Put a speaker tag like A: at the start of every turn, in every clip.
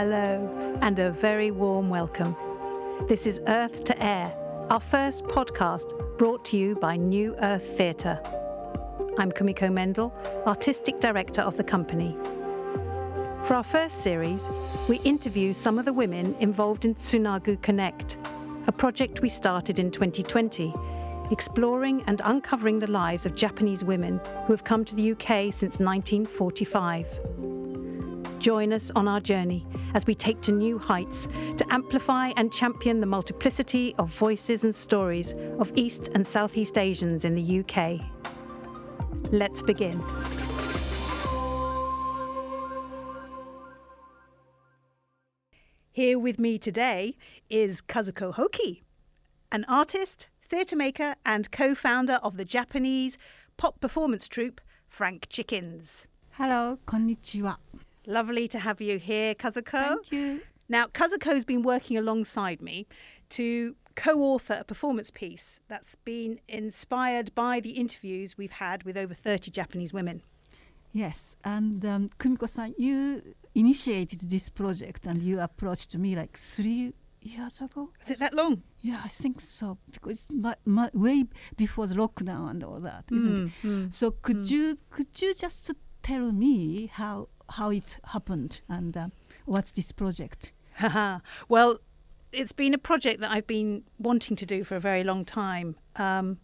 A: Hello, and a very warm welcome. This is Earth to Air, our first podcast brought to you by New Earth Theatre. I'm Kumiko Mendl, Artistic Director of the company. For our first series, we interview some of the women involved in Tsunagu Connect, a project we started in 2020, exploring and uncovering the lives of Japanese women who have come to the UK since 1945. Join us on our journey as we take to new heights to amplify and champion the multiplicity of voices and stories of East and Southeast Asians in the UK. Let's begin. Here with me today is Kazuko Hohki, an artist, theatre maker, and co founder of the Japanese pop performance troupe Frank Chickens.
B: Hello, konnichiwa.
A: Lovely to have you here, Kazuko.
B: Thank you.
A: Now, Kazuko's been working alongside me to co author a performance piece that's been inspired by the interviews we've had with over 30 Japanese women.
B: Yes, and um, Kumiko-san, you initiated this project and you approached me like three years ago.
A: Is it that long?
B: Yeah, I think so because it's my, my, way before the lockdown and all that, isn't it?
A: Mm,
B: So could
A: mm.
B: you could you just tell me how how it happened and uh, what's this project?
A: Well, it's been a project that I've been wanting to do for a very long time. Um,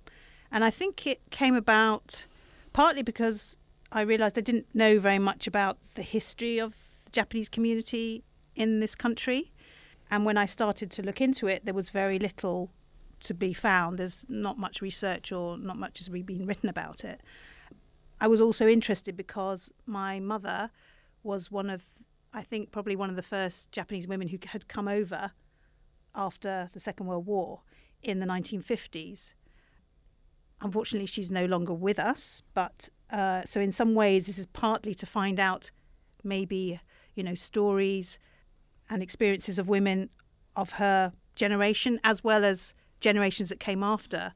A: and I think it came about partly because I realised I didn't know very much about the history of the Japanese community in this country. And when I started to look into it, there was very little to be found. There's not much research or not much has been written about it. I was also interested because my mother was one of, I think, probably one of the first Japanese women who had come over after the Second World War in the 1950s. Unfortunately, she's no longer with us, but uh, so in some ways, this is partly to find out maybe, you know, stories and experiences of women of her generation, as well as generations that came after,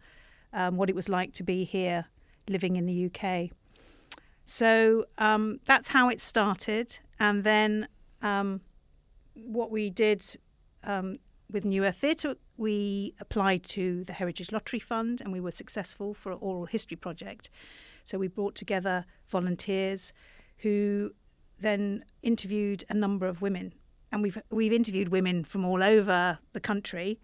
A: um, what it was like to be here living in the UK. So um, that's how it started. And then um, what we did um, with New Earth Theatre, we applied to the Heritage Lottery Fund and we were successful for an oral history project. So we brought together volunteers who then interviewed a number of women. And we've, we've interviewed women from all over the country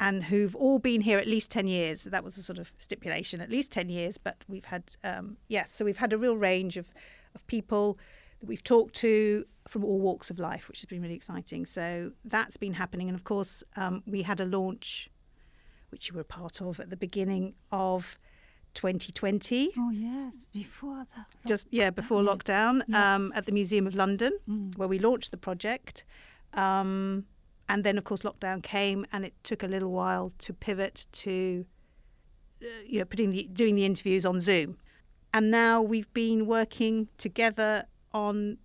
A: and who've all been here at least 10 years. That was a sort of stipulation, at least 10 years. But we've had, um, yeah, so we've had a real range of, of people that we've talked to from all walks of life, which has been really exciting. So that's been happening. And of course, um, we had a launch, which you were a part of at the beginning of 2020.
B: Oh yes, before the
A: Just yeah, before lockdown,
B: Yeah.
A: um, at the Museum of London,
B: Mm.
A: where we launched the project. Um, and then, of course, lockdown came, and it took a little while to pivot to, uh, you know, putting the doing the interviews on Zoom. And now we've been working together on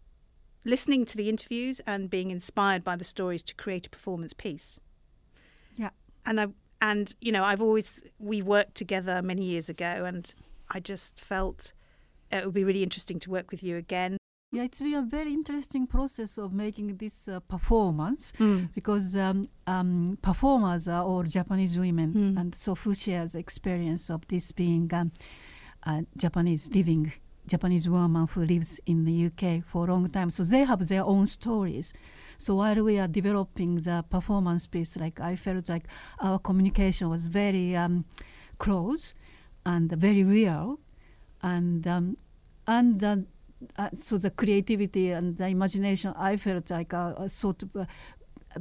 A: listening to the interviews and being inspired by the stories to create a performance piece.
B: Yeah.
A: And I and you know I've always we worked together many years ago, and I just felt it would be really interesting to work with you again.
B: Yeah, it's been a very interesting process of making this uh, performance because um, um, performers are all Japanese women,
A: Mm.
B: and so who shares the experience of this being um, a Japanese living Japanese woman who lives in the UK for a long time. So they have their own stories. So while we are developing the performance piece, like I felt like our communication was very um, close and very real, and um, and uh, uh, so the creativity and the imagination, I felt like a, a sort of uh,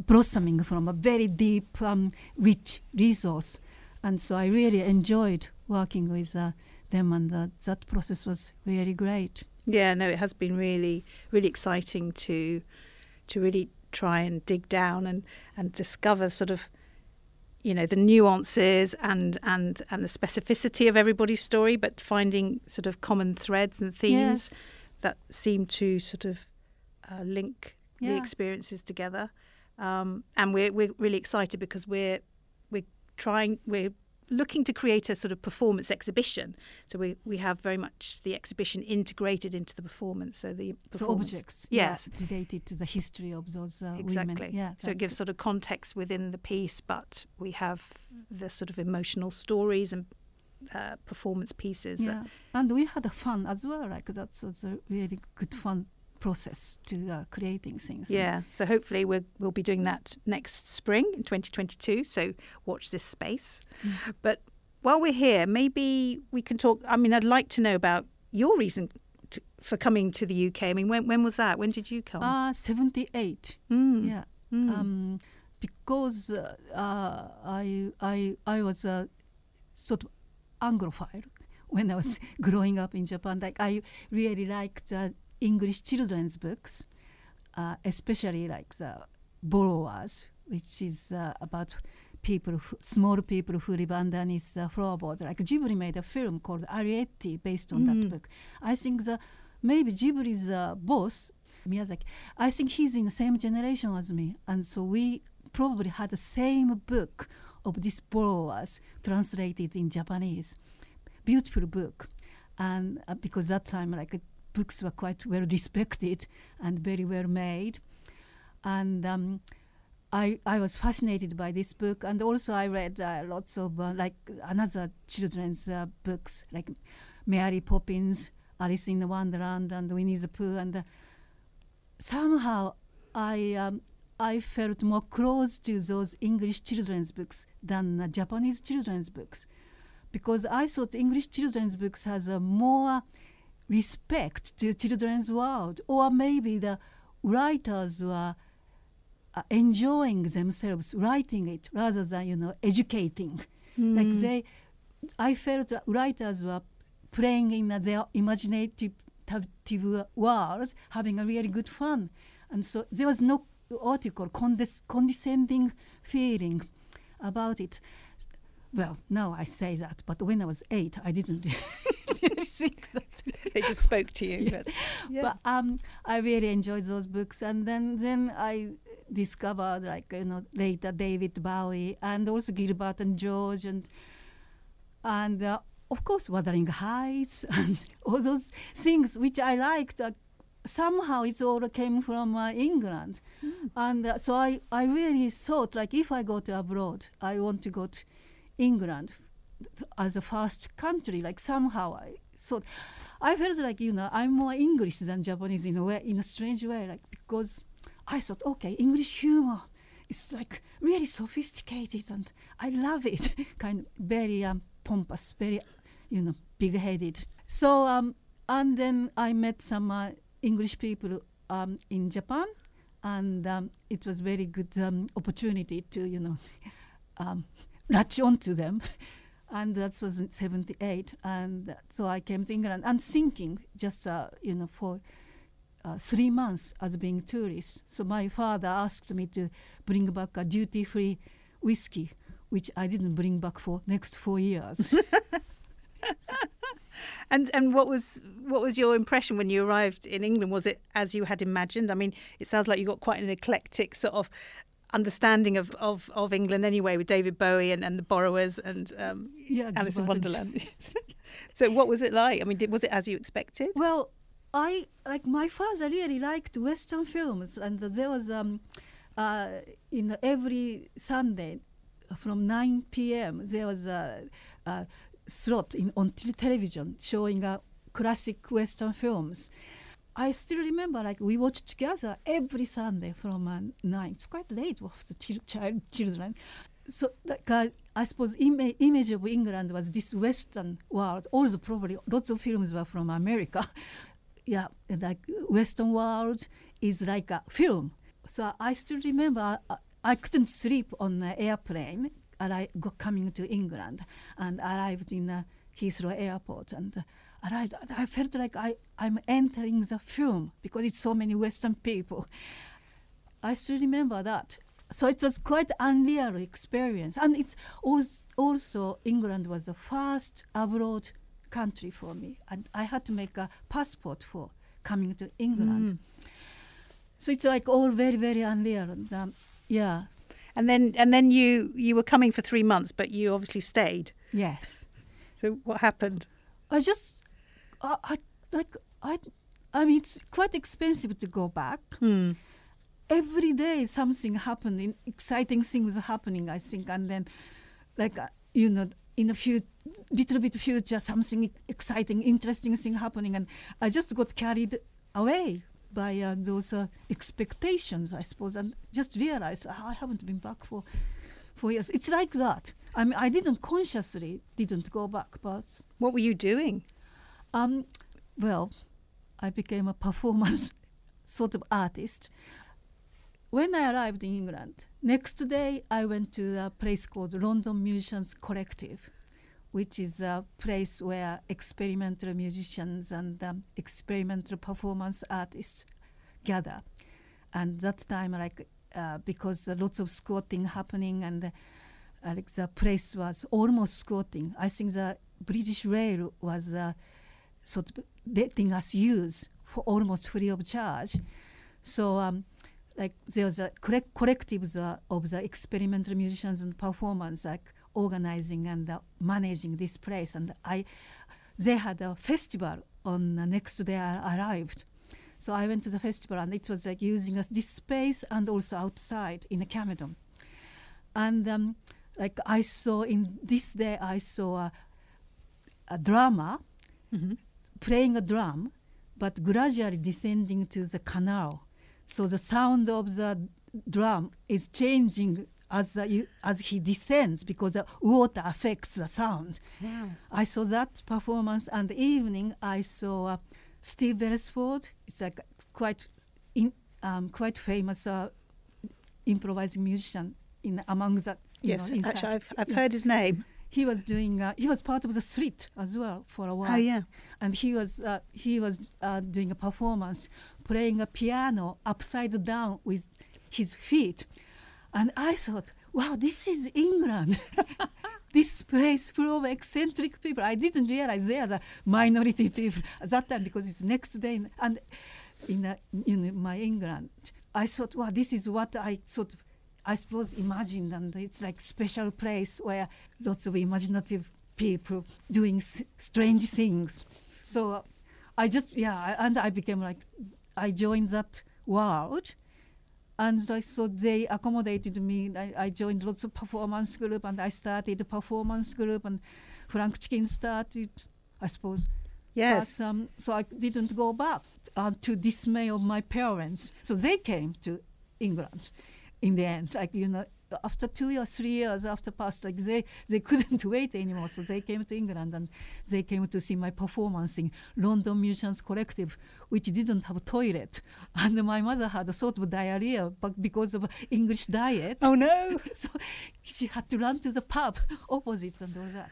B: blossoming from a very deep, um, rich resource, and so I really enjoyed working with uh, them, and uh, that process was really great.
A: Yeah, no, it has been really, really exciting to to really try and dig down and, and discover sort of you know the nuances and and and the specificity of everybody's story, but finding sort of common threads and themes
B: Yes.
A: That seem to sort of uh, link the experiences together. Um, and we're we're really excited because we're we're trying we're looking to create a sort of performance exhibition. So we, we have very much the exhibition integrated into the performance. So the
B: so objects,
A: yes,
B: yeah, related to the history of those uh,
A: exactly.
B: women. Yeah,
A: so it gives
B: good.
A: sort of context within the piece, but we have the sort of emotional stories and uh, performance pieces.
B: Yeah, and we had a fun as well. Like that was a really good fun process to uh, creating things.
A: Yeah, so hopefully we'll, we'll be doing that next spring in 2022. So watch this space.
B: Mm.
A: But while we're here, maybe we can talk. I mean, I'd like to know about your reason to, for coming to the UK. I mean, when when was that? When did you come?
B: Uh, 78.
A: Mm.
B: Yeah.
A: Mm.
B: Um, because uh, uh, I, I, I was a sort of Anglophile when I was growing up in Japan. Like I really liked uh, English children's books, uh, especially like the Borrowers, which is uh, about people, who, small people who live underneath the floorboard. Like Ghibli made a film called Arrietty based on
A: Mm.
B: that book. I think the maybe Ghibli's uh, boss Miyazaki. I think he's in the same generation as me, and so we probably had the same book of these borrowers translated in Japanese. Beautiful book, and uh, because that time like books were quite well respected and very well made, and. Um, I, I was fascinated by this book, and also I read uh, lots of uh, like another children's uh, books like Mary Poppins, Alice in Wonderland, and Winnie the Pooh, and uh, somehow I um, I felt more close to those English children's books than Japanese children's books, because I thought English children's books has a more respect to children's world, or maybe the writers were uh, enjoying themselves writing it rather than you know educating. Like
A: Mm.
B: they, I felt writers were playing in uh, their imaginative imaginative world, having a really good fun, and so there was no article condes- condescending feeling about it. Well, now I say that, but when I was eight, I didn't think that.
A: They just spoke to you.
B: Yeah.
A: But, yeah.
B: But um, I really enjoyed those books, and then then I discovered like you know later David Bowie and also Gilbert and George and and uh, of course Wuthering Heights and all those things which I liked. Uh, somehow it all came from uh, England, and uh, so I I really thought like if I go to abroad, I want to go to England as a first country. Like somehow I thought. I felt like you know I'm more English than Japanese in a way, in a strange way, like because I thought, okay, English humor is like really sophisticated and I love it, kind of very um, pompous, very you know big-headed. So um, and then I met some uh, English people um, in Japan, and um, it was very good um, opportunity to you know um, latch on to them. and that was in 78 and so i came to england. And thinking just uh, you know for uh, three months as being tourist. So my father asked me to bring back a duty free whiskey which i didn't bring back for next four years
A: and and what was what was your impression when you arrived in England? Was it as you had imagined? I mean, it sounds like you got quite an eclectic sort of understanding of, of, of England anyway, with David Bowie and, and the Borrowers and um,
B: yeah
A: Alice in Wonderland. so, what was it like? I mean, did, was it as you expected?
B: Well, I like my father really liked Western films, and there was um, uh, in every Sunday from 9 p.m. there was a, a slot in on television showing uh, classic Western films. I still remember like we watched together every Sunday from uh, nine. It's quite late for the chil- child children. So like uh, I suppose ima- image of England was this Western world. Also probably lots of films were from America. yeah, like Western world is like a film. So I still remember uh, I couldn't sleep on the airplane. Got coming to England and arrived in uh, Heathrow Airport and arrived. I felt like I, I'm entering the film because it's so many Western people. I still remember that. So it was quite unreal experience, and it's also, also England was the first abroad country for me, and I had to make a passport for coming to England.
A: Mm.
B: So it's like all very very unreal, and um, yeah.
A: And then and then you you were coming for three months, but you obviously stayed.
B: Yes.
A: So what happened?
B: I just, I, I like I, I mean it's quite expensive to go back.
A: Hmm.
B: Every day something happening, exciting things happening. I think, and then, like uh, you know, in a few little bit future, something exciting, interesting thing happening, and I just got carried away by uh, those uh, expectations, I suppose, and just realized "Ah, I haven't been back for four years. It's like that. I mean, I didn't consciously didn't go back, but
A: What were you doing?
B: um, well, I became a performance sort of artist. When I arrived in England, next day I went to a place called London Musicians Collective, which is a place where experimental musicians and um, experimental performance artists gather. And that time, like uh, because uh, lots of squatting happening, and uh, like the place was almost squatting. I think the British Rail was uh, sort of letting us use for almost free of charge. So um, like there was a collect- collectives uh, of the experimental musicians and performers like organizing and uh, managing this place and I they had a festival on the next day I arrived so I went to the festival and it was like using us this space and also outside in the Camerton and um, like I saw in this day I saw a, a drama
A: Mm-hmm.
B: playing a drum, but gradually descending to the canal. So the sound of the drum is changing as the, you- as he descends because the water affects the sound.
A: Wow.
B: I saw that performance, and the evening I saw uh, Steve Beresford. It's like quite in, um, quite famous uh, improvising musician in among the you
A: Yes,
B: know, inside.
A: actually, I've, I've
B: Yeah.
A: heard his name.
B: He was doing. Uh, he was part of the Slit as well for a while
A: Oh, yeah.
B: and he was uh, he was uh, doing a performance playing a piano upside down with his feet and i thought wow this is england. This place full of eccentric people. I didn't realize they are the minority people at that time because it's next day and in, uh, in my england. I thought wow this is what i sort of I suppose imagined, and it's like special place where lots of imaginative people doing s- strange things. So uh, I just yeah, and I became like I joined that world, and like so they accommodated me. I, I joined lots of performance group, and I started a performance group, and Frank Chicken started, I suppose.
A: Yes.
B: But, um, so I didn't go back uh, to dismay of my parents. So they came to England in the end. Like, you know, after two or three years after past, like they, they couldn't wait anymore. So they came to England and they came to see my performance in London Musicians Collective, which didn't have a toilet. And my mother had a sort of diarrhea but because of English diet.
A: Oh, no.
B: So she had to run to the pub opposite and all that.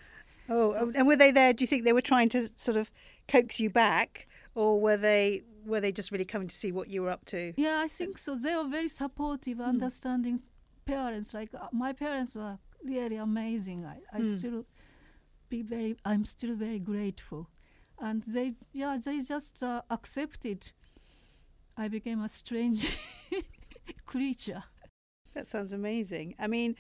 A: Oh,
B: So-
A: and were they there? Do you think they were trying to sort of coax you back, or were they were they just really coming to see what you were up to?
B: Yeah, I think so. They were very supportive, hmm. understanding parents. Like uh, my parents were really amazing. I, I
A: Hmm.
B: still be very. I'm still very grateful, and they yeah they just uh, accepted. I became a strange creature.
A: That sounds amazing. I mean,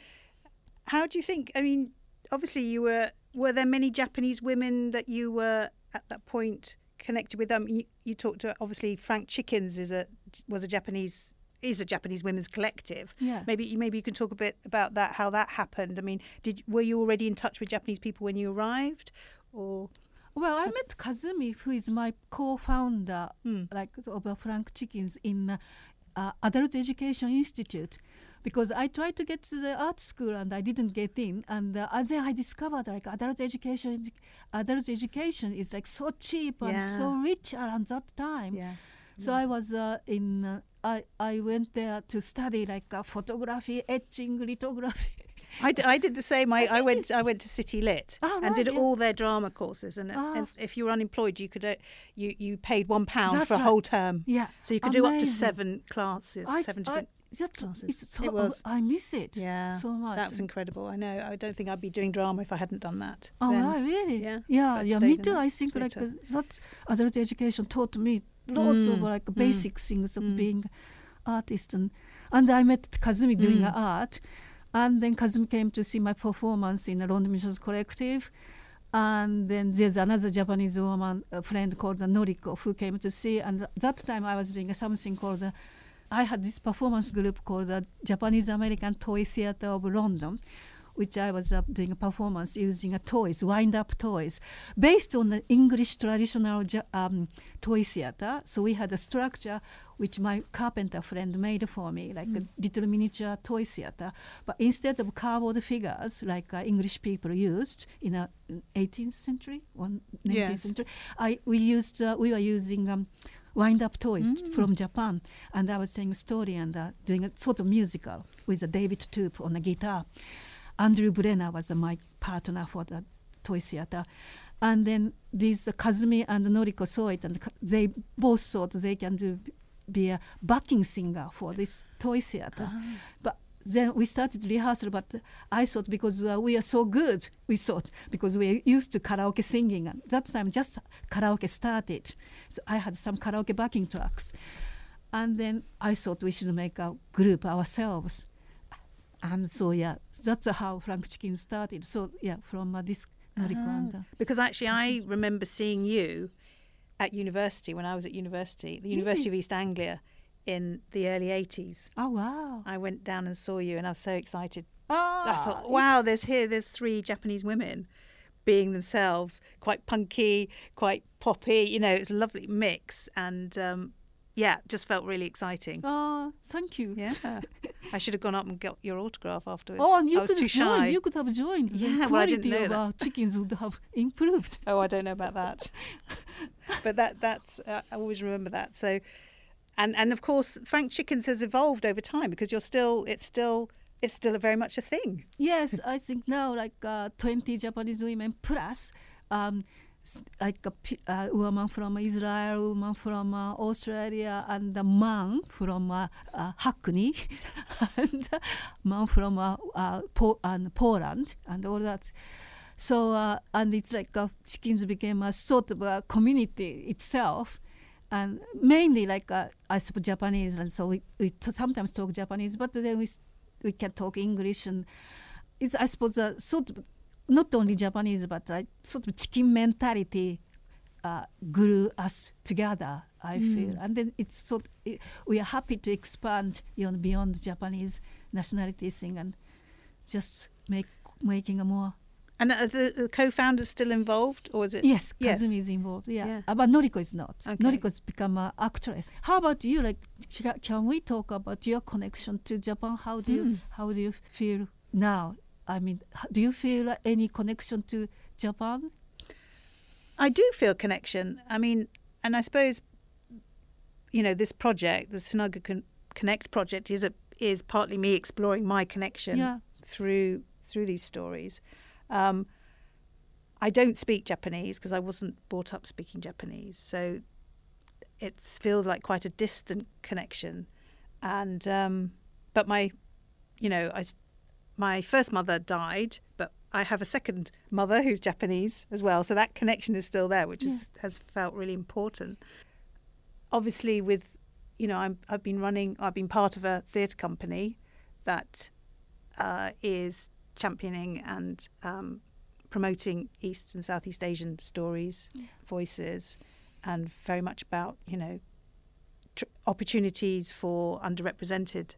A: how do you think? I mean, obviously, you were. Were there many Japanese women that you were at that point connected with? Um, you, you talked to obviously Frank Chickens is a was a Japanese is a Japanese women's collective.
B: Yeah.
A: Maybe you maybe you can talk a bit about that, how that happened. I mean, did were you already in touch with Japanese people when you arrived, or
B: Well, I met Kazumi, who is my co-founder,
A: Hmm.
B: like of uh, Frank Chickens in uh, uh, Adult Education Institute, because I tried to get to the art school and I didn't get in, and uh, and then I discovered like adult education, adult education is like so cheap and so rich around that time.
A: yeah,
B: So I was uh, in. I I went there to study like uh, photography, etching, lithography.
A: I, d- I did the same. I,
B: Oh,
A: I went I went to City Lit
B: Oh,
A: and
B: right,
A: did
B: yeah.
A: all their drama courses. And,
B: Ah.
A: and if you were unemployed, you could uh, you you paid one pound
B: That's
A: for a
B: right.
A: whole term.
B: yeah,
A: So you could do up to seven classes,
B: I,
A: seven
B: I,
A: different.
B: that's,
A: classes.
B: So,
A: It was-
B: I miss it.
A: yeah,
B: so much.
A: That was incredible. I know. I don't think I'd be doing drama if I hadn't done that.
B: Oh,
A: then.
B: wow, really?
A: Yeah,
B: yeah, yeah. Me too. I think like uh, that adult education taught me lots of
A: Mm,
B: like
A: mm,
B: basic things of
A: mm.
B: being artist, and and I met Kazumi doing art, And then Kazumi came to see my performance in the London Musicians Collective. And then there's another Japanese woman, a friend called Noriko, who came to see. And that time I was doing something called, uh, I had this performance group called the Japanese American Toy Theatre of London, which I was uh, doing a performance using a toys, wind-up toys, based on the English traditional um, toy theater. So we had a structure which my carpenter friend made for me, like mm. a little miniature toy theater. But instead of cardboard figures like uh, English people used in a 18th century or 19th yes. century, I we used uh, we were using. Um, wind up toys mm. from Japan. And I was saying a story and uh, doing a sort of musical with a David Toop on the guitar. Andrew Brenner was my partner for the toy theater. And then these Kazumi and Noriko saw it, and they both thought they can do be a backing singer for this toy theater. Uh-huh. But then we started rehearsal, but I thought because uh, we are so good, we thought because we are used to karaoke singing, and that time just karaoke started. So I had some karaoke backing tracks. And then I thought we should make a group ourselves. And so yeah, that's how Frank Chicken started. So yeah, from uh, this uh-huh.
A: Because actually, I remember seeing you at university when I was at university, the University of East Anglia, in the early eighties.
B: Oh wow!
A: I went down and saw you, and I was so excited.
B: Oh,
A: I thought, wow, there's here, there's three Japanese women being themselves, quite punky, quite poppy. You know, it's a lovely mix, and um, yeah, just felt really exciting.
B: Oh, thank you.
A: Yeah. I should have gone up and got your autograph afterwards.
B: Oh, and you
A: I was
B: could
A: too
B: have
A: shy.
B: joined. You could have joined. The
A: yeah, well, I didn't know
B: of
A: that.
B: our chickens would have improved.
A: Oh, I don't know about that. but that that's uh, I always remember that. So, and and of course, Frank Chickens has evolved over time because you're still it's still it's still very much a thing.
B: Yes, I think now like uh, 20 Japanese women plus. Um, like a uh, woman from Israel, woman from uh, Australia, and a man from uh, uh Hackney, and a man from uh, uh, po- and Poland, and all that. So and it's like chickens became a sort of a community itself, and mainly like I suppose Japanese, and so we, we sometimes talk Japanese, but then we we can talk English and. It's, I suppose, a sort of not only Japanese, but uh, sort of chicken mentality uh, grew us together. I mm. feel, and then it's so it, we are happy to expand beyond beyond Japanese nationality thing and just make making a more.
A: And are the, the co-founders still involved, or is it?
B: Yes, Kazumi yes. is involved. Yeah, yeah. Uh, but Noriko is not. Okay. Noriko has become an actress. How about you? Like, can we talk about your connection to Japan? How do mm. you how do you feel now I mean, do you feel any connection to Japan?
A: I do feel connection. I mean, and I suppose, you know, this project, the Tsunagu Con- Connect project, is a, is partly me exploring my connection
B: yeah.
A: through through these stories. Um, I don't speak Japanese because I wasn't brought up speaking Japanese, so it feels like quite a distant connection. And um, but my, you know, I my first mother died, but I have a second mother who's Japanese as well. So that connection is still there, which is, has felt really important. Obviously, with you know, I'm, I've been running, I've been part of a theatre company that uh, is championing and um, promoting East and Southeast Asian stories, yeah. voices, and very much about you know tr- opportunities for underrepresented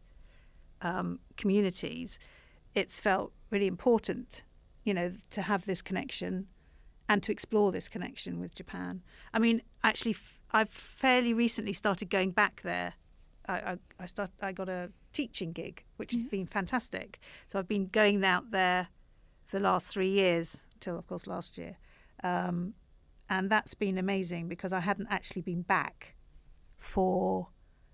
A: um, communities it's felt really important, you know, to have this connection and to explore this connection with Japan. I mean, actually, I've fairly recently started going back there. I, I, I start I got a teaching gig, which has been fantastic. So I've been going out there for the last three years, till of course last year, um, and that's been amazing because I hadn't actually been back for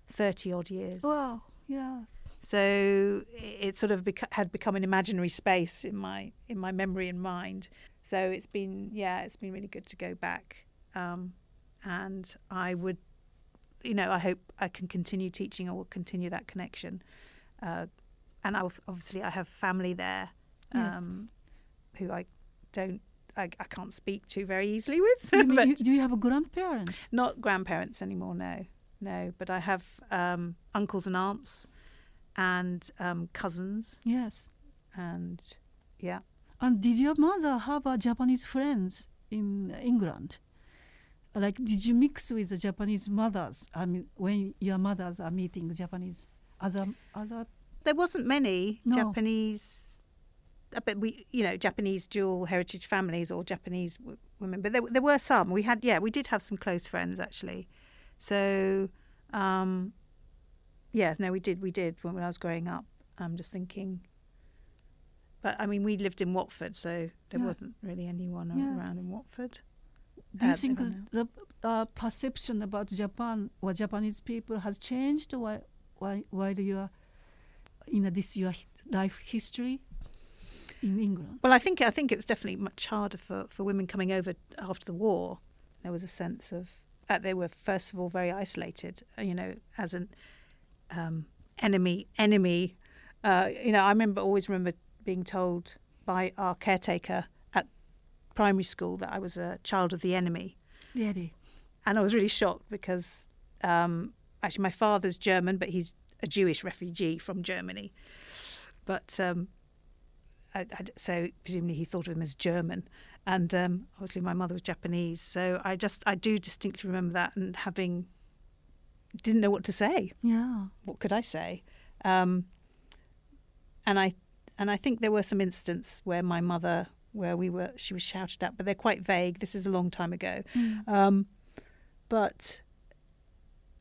A: thirty odd years.
B: Wow! Yeah,
A: so it sort of beca- had become an imaginary space in my in my memory and mind. So it's been yeah, it's been really good to go back. Um, and I would, you know, I hope I can continue teaching. I will continue that connection. Uh, and I obviously I have family there, um, yes. who I don't I, I, can't speak to very easily with.
B: You mean, do you have a grandparents?
A: Not grandparents anymore. No, no. But I have um, uncles and aunts and um, cousins.
B: Yes.
A: and yeah.
B: And did your mother have a Japanese friends in England? Like, did you mix with the Japanese mothers? I mean, when your mothers are meeting Japanese other other.
A: There wasn't many
B: No.
A: Japanese, but we, you know, Japanese dual heritage families or Japanese w- women. But there, there were some. We had, yeah, we did have some close friends actually. So, um, yeah, no, we did, we did when, when I was growing up. I'm just thinking. But I mean, we lived in Watford, so there
B: Yeah.
A: wasn't really anyone
B: Yeah.
A: around in Watford.
B: Do you
A: Uh,
B: think the uh, perception about Japan or Japanese people has changed while while, while you are in a, this your life history in England?
A: Well, I think I think it was definitely much harder for, for women coming over after the war. There was a sense of uh, they were first of all very isolated. uh, You know, as an um, enemy enemy. Uh, you know, I remember always remember being told by our caretaker at primary school that I was a child of the enemy,
B: Really?
A: and I was really shocked because um, actually my father's German, but he's a Jewish refugee from Germany. But um, I, I, so presumably he thought of him as German, and um, obviously my mother was Japanese. So I just I do distinctly remember that and having didn't know what to say.
B: Yeah.
A: What could I say? Um, and I and I think there were some incidents where my mother where we were she was shouted at, but they're quite vague. This is a long time ago.
B: Mm.
A: Um, but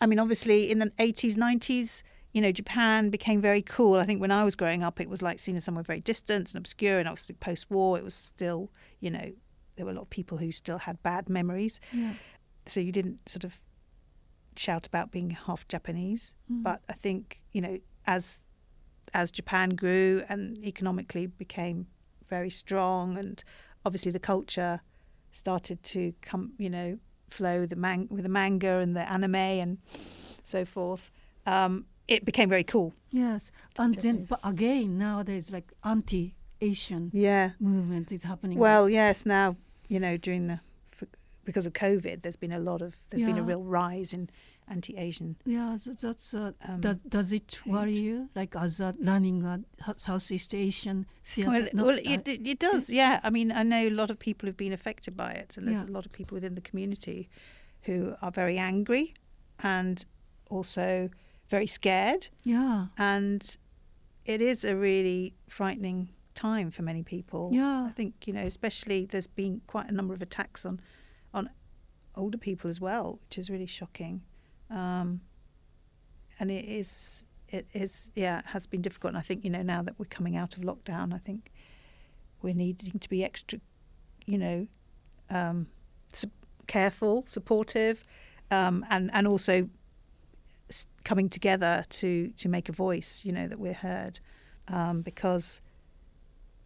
A: I mean, obviously, in the 80s, 90s, you know, Japan became very cool. I think when I was growing up, it was like seen as somewhere very distant and obscure. And obviously, post war, it was still, you know, there were a lot of people who still had bad memories.
B: Yeah.
A: So you didn't sort of shout about being half Japanese.
B: Mm.
A: But I think, you know, as as Japan grew and economically became very strong, and obviously the culture started to come, you know, flow the man- with the manga and the anime and so forth. Um, it became very cool.
B: Yes. And then, but again, nowadays, like anti-Asian
A: Yeah.
B: movement is happening.
A: Well, yes. Now, you know, during the because of COVID, there's been a lot of there's been a real rise in anti-Asian.
B: Yeah, that, that's. Uh,
A: Um,
B: does, does it worry
A: hate.
B: you? Like as a running a Southeast Asian theater?
A: Well,
B: no,
A: well, it, it it does. Yeah. I mean, I know a lot of people who've been affected by it, and there's
B: Yeah.
A: a lot of people within the community who are very angry and also very scared.
B: yeah,
A: And it is a really frightening time for many people.
B: Yeah.
A: I think you know, especially there's been quite a number of attacks on on older people as well, which is really shocking. Um, and it is it is yeah, it has been difficult. And I think you know now that we're coming out of lockdown, I think we're needing to be extra, you know, um, su- careful, supportive, um, and and also coming together to to make a voice. You know that we're heard, um, because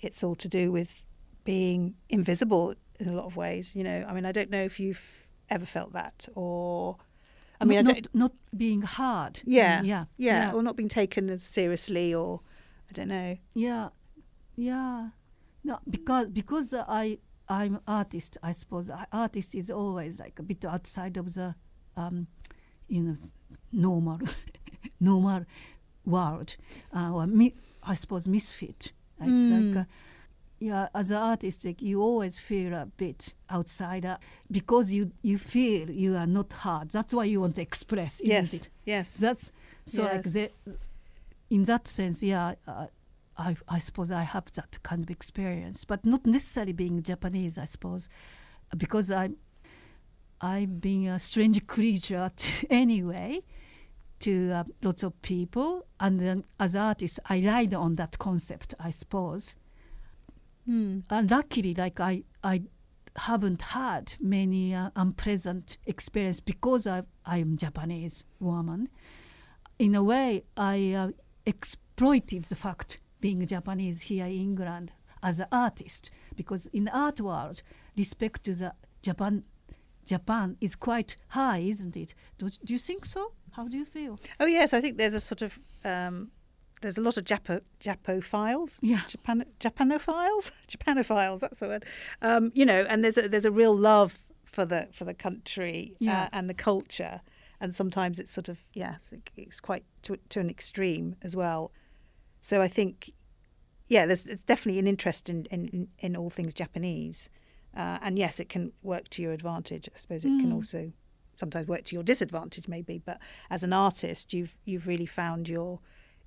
A: it's all to do with being invisible in a lot of ways. You know, I mean, I don't know if you've ever felt that, or I mean, I
B: not,
A: don't,
B: not, not being hard.
A: yeah,
B: yeah,
A: yeah, or not being taken as seriously, or I don't know.
B: Yeah, yeah. No, because because I I'm artist. I suppose I, artist is always like a bit outside of the, um, you know, normal, normal world, uh, or mi- I suppose misfit. Like,
A: Mm.
B: like, uh, yeah, as an artist, like, you always feel a bit outsider because you you feel you are not hard. That's why you want to express, isn't
A: yes,
B: it?
A: yes,
B: That's so like the, in that sense, yeah. Uh, I, I suppose I have that kind of experience, but not necessarily being Japanese. I suppose because I'm I'm being a strange creature anyway to uh, lots of people, and then as artist, I ride on that concept. I suppose. And luckily, like I, I haven't had many uh, unpleasant experience because I, I'm Japanese woman. In a way, I uh, exploited the fact being Japanese here in England as an artist because in the art world, respect to the Japan, Japan is quite high, isn't it? Do, do you think so? How do you feel?
A: Oh yes, I think there's a sort of um, there's a lot of Japo Japophiles.
B: Yeah.
A: Japan Japanophiles. Japanophiles. That's the word. Um, you know, and there's a, there's a real love for the for the country
B: Yeah.
A: uh, and the culture, and sometimes it's sort of yes, it- it's quite to to an extreme as well. So I think, yeah, there's it's definitely an interest in in, in all things Japanese, uh, and yes, it can work to your advantage. I suppose it can
B: Mm.
A: also sometimes work to your disadvantage, maybe. But as an artist, you've you've really found your,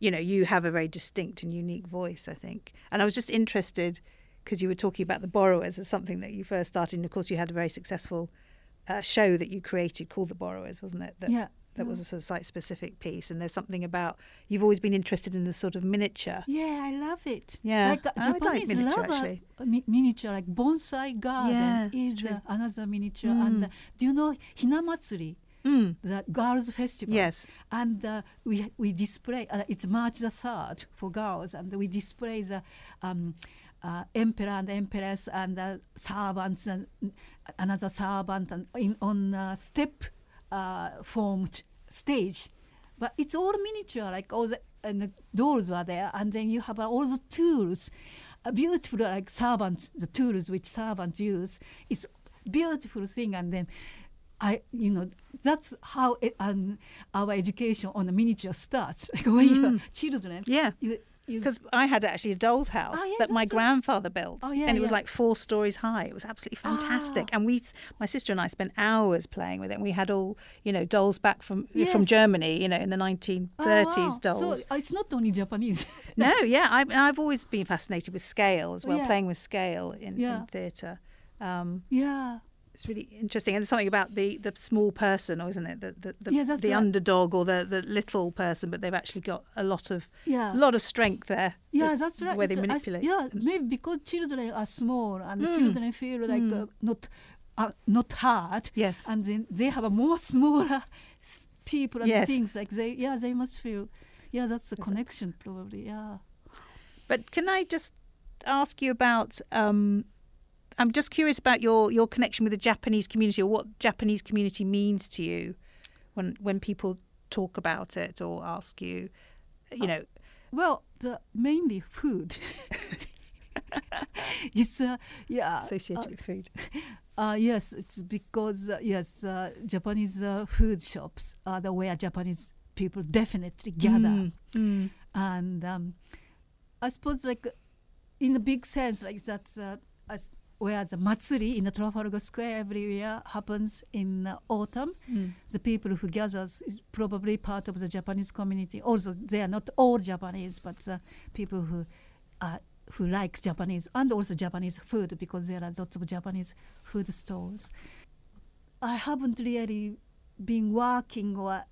A: you know, you have a very distinct and unique voice. I think, and I was just interested because you were talking about the borrowers as something that you first started. And of course, you had a very successful uh, show that you created called the Borrowers, wasn't it? That,
B: yeah.
A: that was a sort of site specific piece. And there's something about you've always been interested in the sort of miniature.
B: Yeah, I love it.
A: Yeah.
B: like uh,
A: I like
B: Japanese
A: miniature,
B: love a-
A: actually.
B: a mi- miniature like bonsai garden
A: Yeah,
B: is uh, another miniature.
A: Mm.
B: And uh, do you know Hinamatsuri,
A: Mm.
B: the girls' festival?
A: Yes.
B: And uh, we we display. Uh, it's March the third for girls, and we display the. Um, uh, emperor and empress and uh, servants and another servant and in on a step uh, formed stage but it's all miniature like all the and the doors were there and then you have uh, all the tools beautiful like servants the tools which servants use it's beautiful thing and then I, you know, that's how it, um, our education on the miniature starts. Like when you're children,
A: Yeah. Because I had actually a doll's house
B: Oh, yeah,
A: that my
B: that's right.
A: grandfather built,
B: Oh, yeah,
A: and it was like four stories high. It was absolutely fantastic,
B: Ah.
A: and we, my sister and I, spent hours playing with it. And we had all, you know, dolls back from from Germany, you know, in the 1930s
B: Oh, wow.
A: dolls.
B: So uh, it's not only Japanese.
A: no, yeah, I, I've always been fascinated with scale as well,
B: Yeah.
A: playing with scale in,
B: Yeah.
A: in theatre. Um,
B: yeah.
A: It's really interesting, and it's something about the, the small person, or isn't it? The the, the,
B: that's
A: the
B: right.
A: underdog or the, the little person, but they've actually got a lot of
B: Yeah.
A: a lot of strength there.
B: Yeah,
A: the-
B: that's right.
A: Way they manipulate.
B: yeah, maybe because children are small and
A: Mm.
B: children feel like
A: Mm.
B: uh, not uh, not hard,
A: Yes.
B: and then they have a more smaller people and
A: Yes.
B: things like they yeah they must feel yeah that's the connection probably yeah
A: But can I just ask you about? Um, I'm just curious about your, your connection with the Japanese community, or what Japanese community means to you, when when people talk about it or ask you, you know,
B: well the mainly food it's uh, yeah
A: associated with food.
B: Uh, yes, it's because uh, yes, uh, Japanese uh, food shops are the where Japanese people definitely gather,
A: Mm, mm.
B: and um, I suppose like in a big sense, like that's uh, as where the matsuri in the Trafalgar Square every year happens in uh, autumn.
A: Mm.
B: The people who gathers is probably part of the Japanese community. Also, they are not all Japanese, but uh, people who uh, who like Japanese and also Japanese food because there are lots of Japanese food stores. I haven't really been working or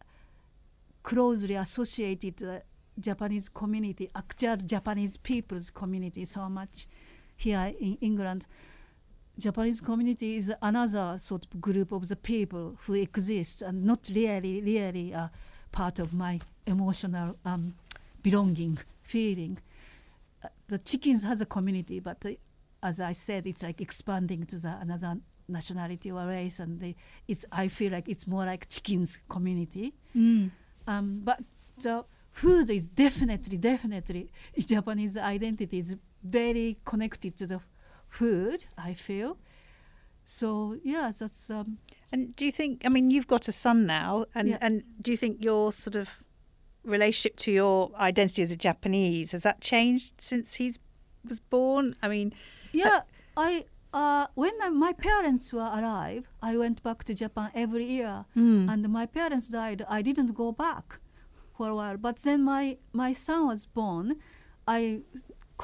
B: closely associated to the Japanese community, actual Japanese people's community so much here in England. Japanese community is another sort of group of the people who exist and not really, really a part of my emotional um, belonging feeling. Uh, the chickens has a community, but uh, as I said, it's like expanding to the another nationality or race, and they, it's I feel like it's more like chickens community.
A: Mm.
B: Um, but the food is definitely, definitely Japanese identity is very connected to the food. I feel. So yeah, that's um,
A: And do you think? I mean, you've got a son now, and
B: Yeah.
A: and do you think your sort of relationship to your identity as a Japanese has that changed since he's was born? I mean,
B: yeah. I uh, when I, my parents were alive, I went back to Japan every year,
A: Mm.
B: and my parents died. I didn't go back for a while, but then my my son was born. I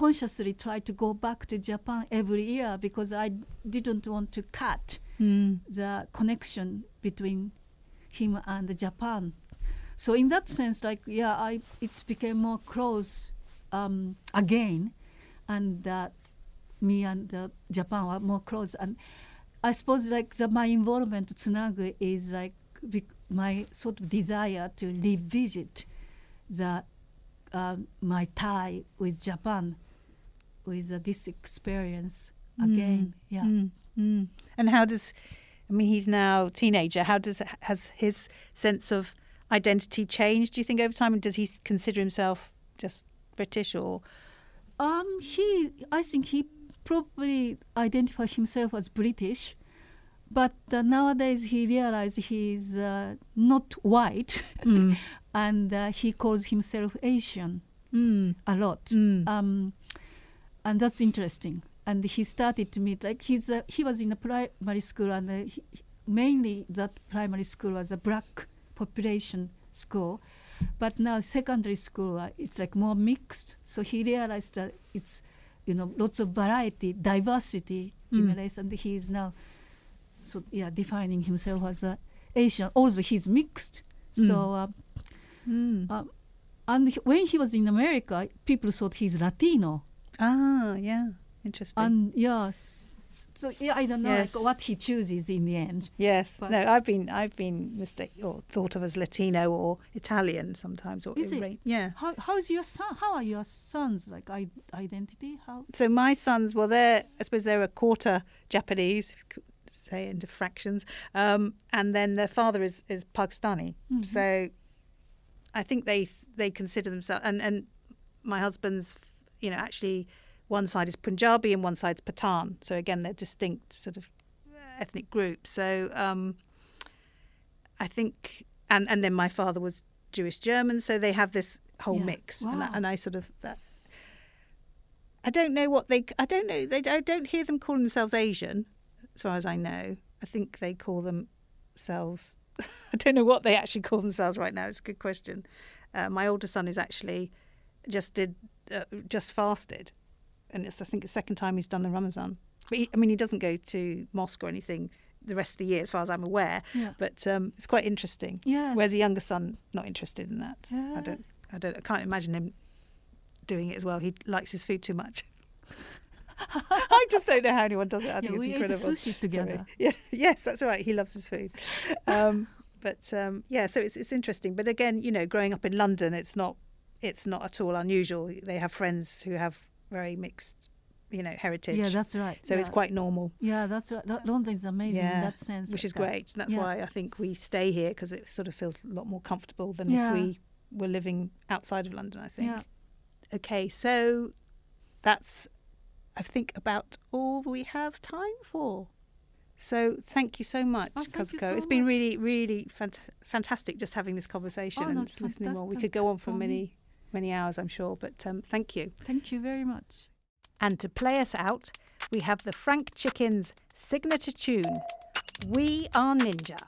B: consciously try to go back to Japan every year because I didn't want to cut
A: Mm.
B: the connection between him and Japan. So in that sense, like yeah, I it became more close um, again, and uh, me and uh, Japan were more close. And I suppose like the, my involvement to Tsunagu is like my sort of desire to revisit the um, my tie with Japan, with uh, this experience again. Yeah.
A: Mm. Mm. And how does? I mean, he's now a teenager. How does has his sense of identity changed? Do you think over time, and does he consider himself just British or?
B: Um, he, I think he probably identified himself as British, but uh, nowadays he realized he's uh, not white,
A: Mm.
B: and uh, he calls himself Asian
A: Mm.
B: a lot.
A: Mm.
B: Um, and that's interesting. And he started to meet like he's uh, he was in a primary school, and uh, he, mainly that primary school was a black population school, but now secondary school uh, it's like more mixed. So he realized that it's you know lots of variety, diversity in
A: Mm.
B: the race, and he is now so yeah defining himself as a Asian. Also, he's mixed. So.
A: Mm.
B: Uh,
A: Mm.
B: and when he was in America, people thought he's Latino.
A: Ah, yeah, interesting.
B: And yes, so yeah, I don't know
A: Yes.
B: like, what he chooses in the end.
A: yes,
B: but-
A: no, I've been I've been mistake or thought of as Latino or Italian sometimes. Or
B: Is it?
A: Yeah.
B: How how's your son? How are your sons like I- identity? How?
A: So my sons, well, they're I suppose they're a quarter Japanese, if you could say into fractions, um, and then their father is is Pakistani.
B: Mhm.
A: So I think they they consider themselves, and and my husband's, you know, actually one side is Punjabi and one side's Pathan. So again, they're distinct sort of ethnic groups. So um, I think, and and then my father was Jewish German, so they have this whole
B: Yeah.
A: mix, and, I, and I sort of that. I don't know what they. I don't know. They. I don't hear them call themselves Asian, as far as I know. I think they call themselves. I don't know what they actually call themselves right now. It's a good question. Uh, my older son is actually just did uh, just fasted, and it's I think the second time he's done the Ramadan. But he, I mean, he doesn't go to mosque or anything the rest of the year, as far as I'm aware.
B: Yeah.
A: But um, it's quite interesting.
B: Yes.
A: Whereas the younger son not interested in that.
B: Yeah.
A: I don't. I don't. I can't imagine him doing it as well. He likes his food too much. I just don't know how anyone does it. I
B: Yeah,
A: think it's
B: we ate
A: incredible.
B: sushi together.
A: Sorry. Yeah, yes, that's right. He loves his food. Um, but um, yeah, so it's it's interesting. But again, you know, growing up in London, it's not it's not at all unusual. They have friends who have very mixed, you know, heritage.
B: Yeah, that's right.
A: so it's quite normal.
B: Yeah, that's right. Lo- London is amazing in that sense.
A: which is
B: that-
A: great. And that's
B: yeah.
A: why I think we stay here because it sort of feels a lot more comfortable than
B: Yeah.
A: if we were living outside of London. I think.
B: Yeah.
A: Okay, so that's I think about all we have time for. So thank you so much,
B: Oh,
A: Kazuko.
B: so
A: it's been really, really fant- fantastic just having this conversation
B: Oh,
A: and just listening more. We could go on for many, many hours, I'm sure. But um, thank you.
B: Thank you very much.
A: And to play us out, we have the Frank Chickens signature tune, We Are Ninja.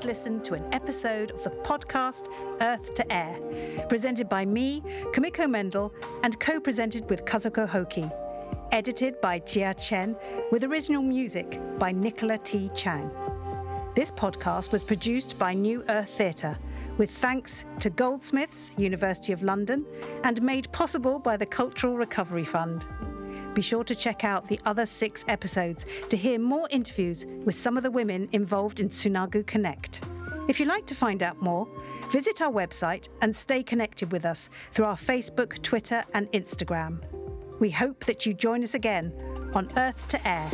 A: Just listened to an episode of the podcast Earth to Air, presented by me, Kumiko Mendl, and co presented with Kazuko Hohki. Edited by Jia Chen, with original music by Nicola T. Chang. This podcast was produced by New Earth Theatre, with thanks to Goldsmiths, University of London, and made possible by the Cultural Recovery Fund. Be sure to check out the other six episodes to hear more interviews with some of the women involved in Tsunagu Connect. If you'd like to find out more, visit our website and stay connected with us through our Facebook, Twitter, and Instagram. We hope that you join us again on Earth to Air